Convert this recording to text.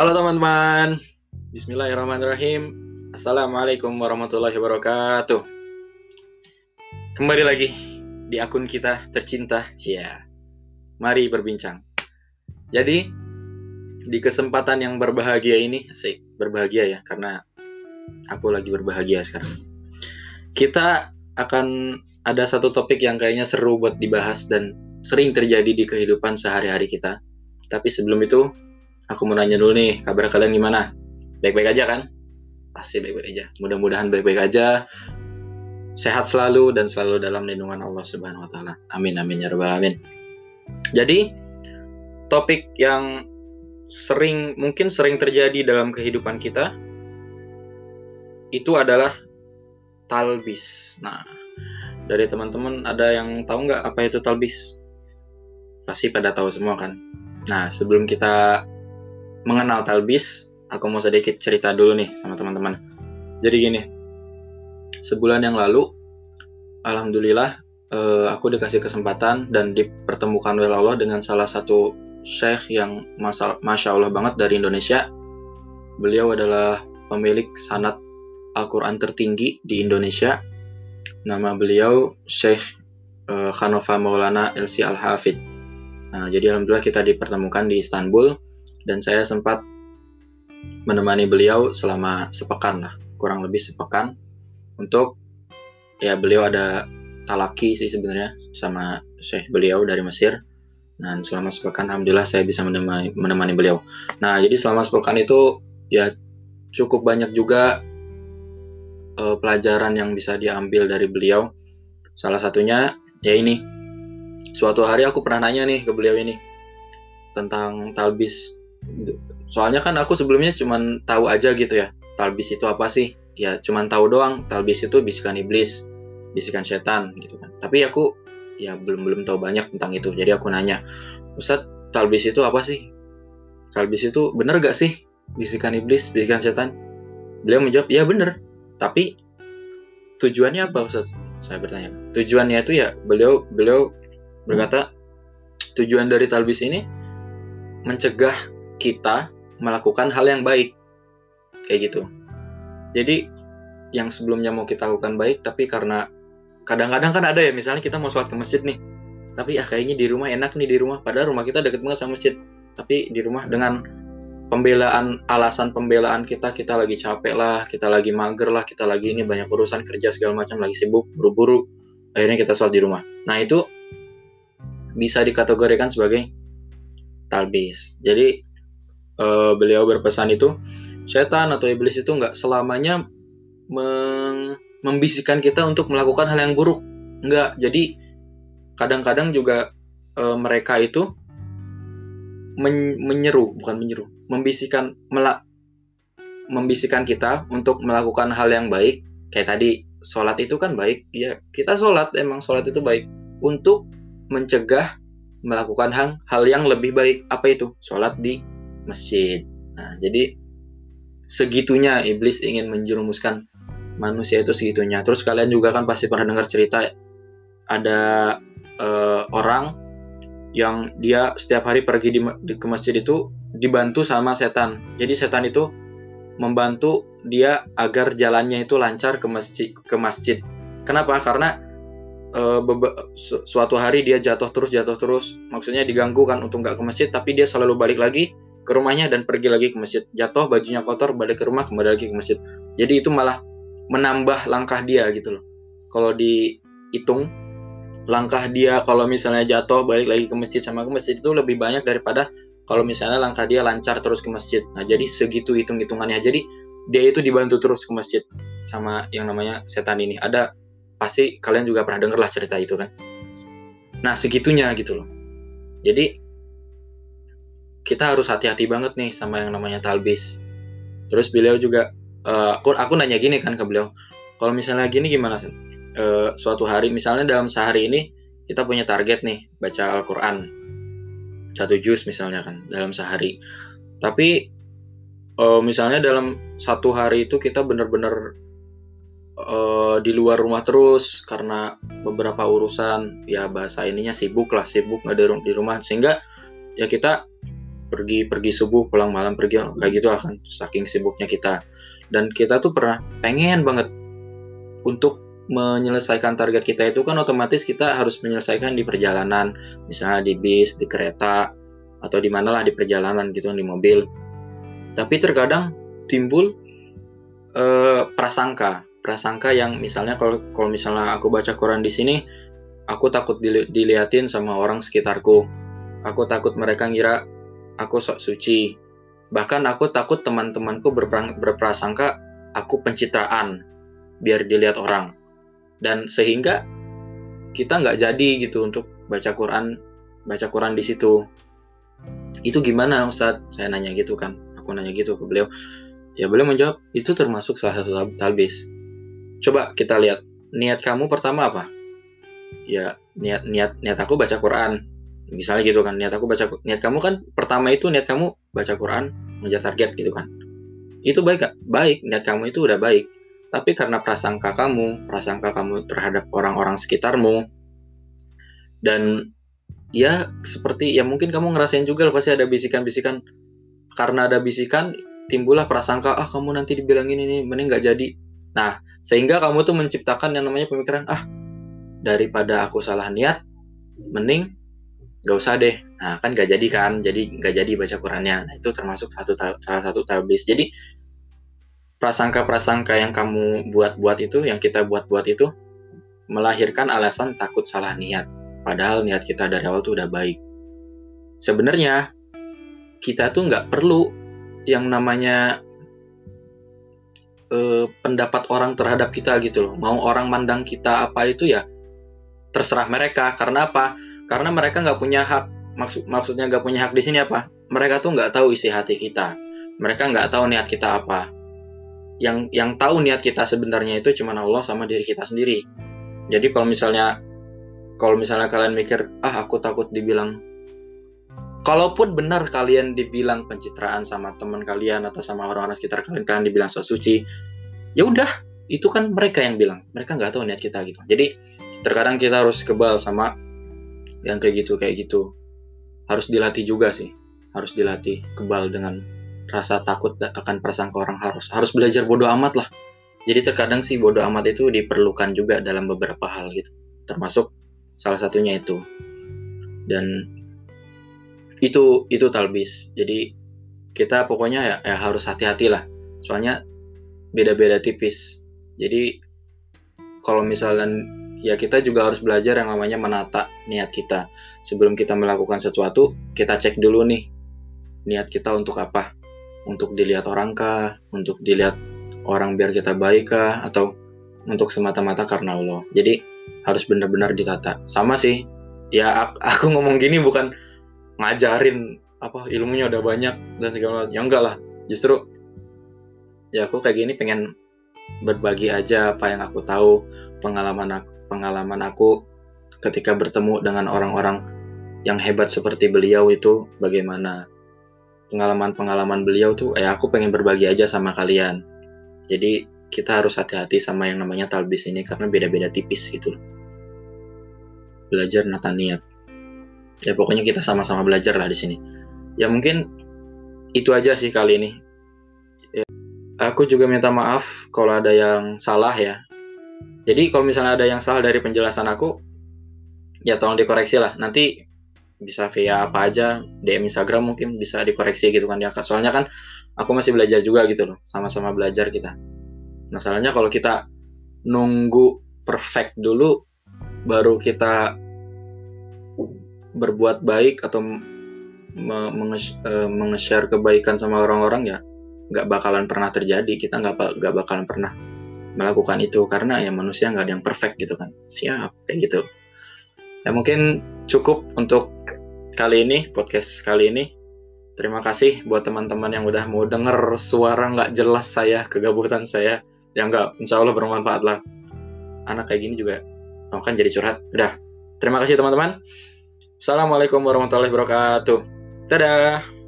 Halo teman-teman, Bismillahirrahmanirrahim. Assalamualaikum warahmatullahi wabarakatuh. Kembali lagi di akun kita tercinta, Cia. Mari berbincang. Jadi di kesempatan yang berbahagia ini, sih berbahagia ya, karena aku lagi berbahagia sekarang. Kita akan ada satu topik yang kayaknya seru buat dibahas dan sering terjadi di kehidupan sehari-hari kita. Tapi sebelum itu, aku mau nanya dulu nih, kabar kalian gimana? Baik-baik aja kan? Pasti baik-baik aja. Mudah-mudahan baik-baik aja. Sehat selalu dan selalu dalam lindungan Allah Subhanahu wa taala. Amin amin ya rabbal alamin. Jadi, topik yang sering mungkin sering terjadi dalam kehidupan kita itu adalah talbis. Nah, dari teman-teman ada yang tahu nggak apa itu talbis? Pasti pada tahu semua kan. Nah, sebelum kita mengenal talbis, aku mau sedikit cerita dulu nih sama teman-teman. Jadi gini, sebulan yang lalu, alhamdulillah eh, aku dikasih kesempatan dan dipertemukan oleh Allah dengan salah satu syekh yang masa, masya Allah banget dari Indonesia. Beliau adalah pemilik sanat Al-Quran tertinggi di Indonesia. Nama beliau Syekh uh, Khanofa Maulana Elsi Al-Hafid. Nah, jadi alhamdulillah kita dipertemukan di Istanbul dan saya sempat menemani beliau selama sepekan lah, kurang lebih sepekan untuk ya beliau ada talaki sih sebenarnya sama Syekh beliau dari Mesir. Dan selama sepekan alhamdulillah saya bisa menemani, menemani beliau. Nah, jadi selama sepekan itu ya cukup banyak juga uh, pelajaran yang bisa diambil dari beliau. Salah satunya ya ini. Suatu hari aku pernah nanya nih ke beliau ini tentang talbis soalnya kan aku sebelumnya cuman tahu aja gitu ya talbis itu apa sih? Ya cuman tahu doang talbis itu bisikan iblis bisikan setan gitu kan. Tapi aku ya belum belum tahu banyak tentang itu jadi aku nanya Ustadz talbis itu apa sih? Talbis itu bener gak sih? Bisikan iblis bisikan setan? Beliau menjawab ya bener. Tapi tujuannya apa Ustadz? Saya bertanya. Tujuannya itu ya beliau beliau berkata tujuan dari talbis ini mencegah kita melakukan hal yang baik. Kayak gitu. Jadi yang sebelumnya mau kita lakukan baik tapi karena kadang-kadang kan ada ya misalnya kita mau sholat ke masjid nih tapi ah kayaknya di rumah enak nih di rumah padahal rumah kita deket banget sama masjid tapi di rumah dengan pembelaan alasan pembelaan kita kita lagi capek lah kita lagi mager lah kita lagi ini banyak urusan kerja segala macam lagi sibuk buru-buru akhirnya kita sholat di rumah nah itu bisa dikategorikan sebagai talbis jadi uh, beliau berpesan itu setan atau iblis itu nggak selamanya membisikkan kita untuk melakukan hal yang buruk. Nggak. Jadi kadang-kadang juga uh, mereka itu men menyeru bukan menyeru membisikkan melak membisikkan kita untuk melakukan hal yang baik. Kayak tadi sholat itu kan baik. Ya kita sholat emang sholat itu baik. Untuk mencegah melakukan hal hal yang lebih baik. Apa itu? Sholat di masjid. Nah, jadi segitunya iblis ingin menjerumuskan manusia itu segitunya. Terus kalian juga kan pasti pernah dengar cerita ada uh, orang yang dia setiap hari pergi di, di, ke masjid itu dibantu sama setan. Jadi setan itu membantu dia agar jalannya itu lancar ke masjid ke masjid. Kenapa? Karena uh, su suatu hari dia jatuh terus jatuh terus, maksudnya diganggu kan untuk nggak ke masjid, tapi dia selalu balik lagi ke rumahnya dan pergi lagi ke masjid. Jatuh bajunya kotor, balik ke rumah kembali lagi ke masjid. Jadi itu malah menambah langkah dia gitu loh. Kalau dihitung langkah dia kalau misalnya jatuh balik lagi ke masjid sama ke masjid itu lebih banyak daripada kalau misalnya langkah dia lancar terus ke masjid. Nah, jadi segitu hitung-hitungannya. Jadi dia itu dibantu terus ke masjid sama yang namanya setan ini. Ada pasti kalian juga pernah denger lah cerita itu kan. Nah, segitunya gitu loh. Jadi kita harus hati-hati banget nih sama yang namanya talbis. Terus beliau juga, uh, aku, aku nanya gini kan ke beliau, kalau misalnya gini gimana sih? Uh, suatu hari, misalnya dalam sehari ini kita punya target nih baca Al-Quran satu juz misalnya kan dalam sehari. Tapi uh, misalnya dalam satu hari itu kita benar-benar uh, di luar rumah terus karena beberapa urusan ya bahasa ininya sibuk lah sibuk nggak di rumah sehingga ya kita pergi pergi subuh pulang malam pergi kayak gitu lah kan saking sibuknya kita. Dan kita tuh pernah pengen banget untuk menyelesaikan target kita itu kan otomatis kita harus menyelesaikan di perjalanan. Misalnya di bis di kereta atau di manalah di perjalanan gitu di mobil. Tapi terkadang timbul eh, prasangka. Prasangka yang misalnya kalau kalau misalnya aku baca Quran di sini aku takut dili diliatin sama orang sekitarku. Aku takut mereka ngira aku sok suci. Bahkan aku takut teman-temanku berprasangka aku pencitraan biar dilihat orang. Dan sehingga kita nggak jadi gitu untuk baca Quran baca Quran di situ. Itu gimana Ustadz saya nanya gitu kan. Aku nanya gitu ke beliau. Ya beliau menjawab itu termasuk salah satu talbis. Coba kita lihat. Niat kamu pertama apa? Ya niat niat niat aku baca Quran misalnya gitu kan niat aku baca niat kamu kan pertama itu niat kamu baca Quran mengejar target gitu kan. Itu baik gak? baik niat kamu itu udah baik. Tapi karena prasangka kamu, prasangka kamu terhadap orang-orang sekitarmu, dan ya seperti ya mungkin kamu ngerasain juga lah pasti ada bisikan-bisikan. Karena ada bisikan timbullah prasangka ah kamu nanti dibilangin ini mending nggak jadi. Nah sehingga kamu tuh menciptakan yang namanya pemikiran ah daripada aku salah niat mending gak usah deh nah kan gak jadi kan jadi gak jadi baca Qurannya nah, itu termasuk satu salah satu talbis jadi prasangka-prasangka yang kamu buat-buat itu, yang kita buat-buat itu, melahirkan alasan takut salah niat. Padahal niat kita dari awal tuh udah baik. Sebenarnya kita tuh nggak perlu yang namanya eh, pendapat orang terhadap kita gitu loh. Mau orang mandang kita apa itu ya terserah mereka. Karena apa? Karena mereka nggak punya hak. Maksud maksudnya nggak punya hak di sini apa? Mereka tuh nggak tahu isi hati kita. Mereka nggak tahu niat kita apa yang yang tahu niat kita sebenarnya itu cuma Allah sama diri kita sendiri. Jadi kalau misalnya kalau misalnya kalian mikir, ah aku takut dibilang kalaupun benar kalian dibilang pencitraan sama teman kalian atau sama orang-orang sekitar kalian kalian dibilang sok suci, ya udah itu kan mereka yang bilang mereka nggak tahu niat kita gitu jadi terkadang kita harus kebal sama yang kayak gitu kayak gitu. Harus dilatih juga sih. Harus dilatih kebal dengan rasa takut akan prasangka orang. Harus harus belajar bodoh amat lah. Jadi terkadang sih bodoh amat itu diperlukan juga dalam beberapa hal gitu. Termasuk salah satunya itu. Dan itu itu talbis. Jadi kita pokoknya ya, ya harus hati-hati lah. Soalnya beda-beda tipis. Jadi kalau misalnya ya kita juga harus belajar yang namanya menata niat kita sebelum kita melakukan sesuatu kita cek dulu nih niat kita untuk apa untuk dilihat orang kah, untuk dilihat orang biar kita baik kah, atau untuk semata-mata karena Allah. Jadi harus benar-benar ditata. Sama sih, ya aku ngomong gini bukan ngajarin apa ilmunya udah banyak dan segala macam. Ya enggak lah, justru ya aku kayak gini pengen berbagi aja apa yang aku tahu, pengalaman aku, pengalaman aku ketika bertemu dengan orang-orang yang hebat seperti beliau itu bagaimana pengalaman-pengalaman beliau tuh eh aku pengen berbagi aja sama kalian. Jadi kita harus hati-hati sama yang namanya talbis ini karena beda-beda tipis gitu. Belajar nata niat. Ya pokoknya kita sama-sama belajar lah di sini. Ya mungkin itu aja sih kali ini. Ya, aku juga minta maaf kalau ada yang salah ya. Jadi kalau misalnya ada yang salah dari penjelasan aku, ya tolong dikoreksi lah. Nanti bisa via apa aja DM Instagram mungkin bisa dikoreksi gitu kan ya soalnya kan aku masih belajar juga gitu loh sama-sama belajar kita. Masalahnya kalau kita nunggu perfect dulu baru kita berbuat baik atau menge-share kebaikan sama orang-orang ya nggak bakalan pernah terjadi. Kita nggak nggak bakalan pernah melakukan itu karena ya manusia nggak ada yang perfect gitu kan siap kayak gitu Ya mungkin cukup untuk kali ini, podcast kali ini. Terima kasih buat teman-teman yang udah mau denger suara nggak jelas saya, kegabutan saya. Ya nggak, insya Allah bermanfaat lah. Anak kayak gini juga, oh kan jadi curhat. Udah, terima kasih teman-teman. Assalamualaikum warahmatullahi wabarakatuh. Dadah.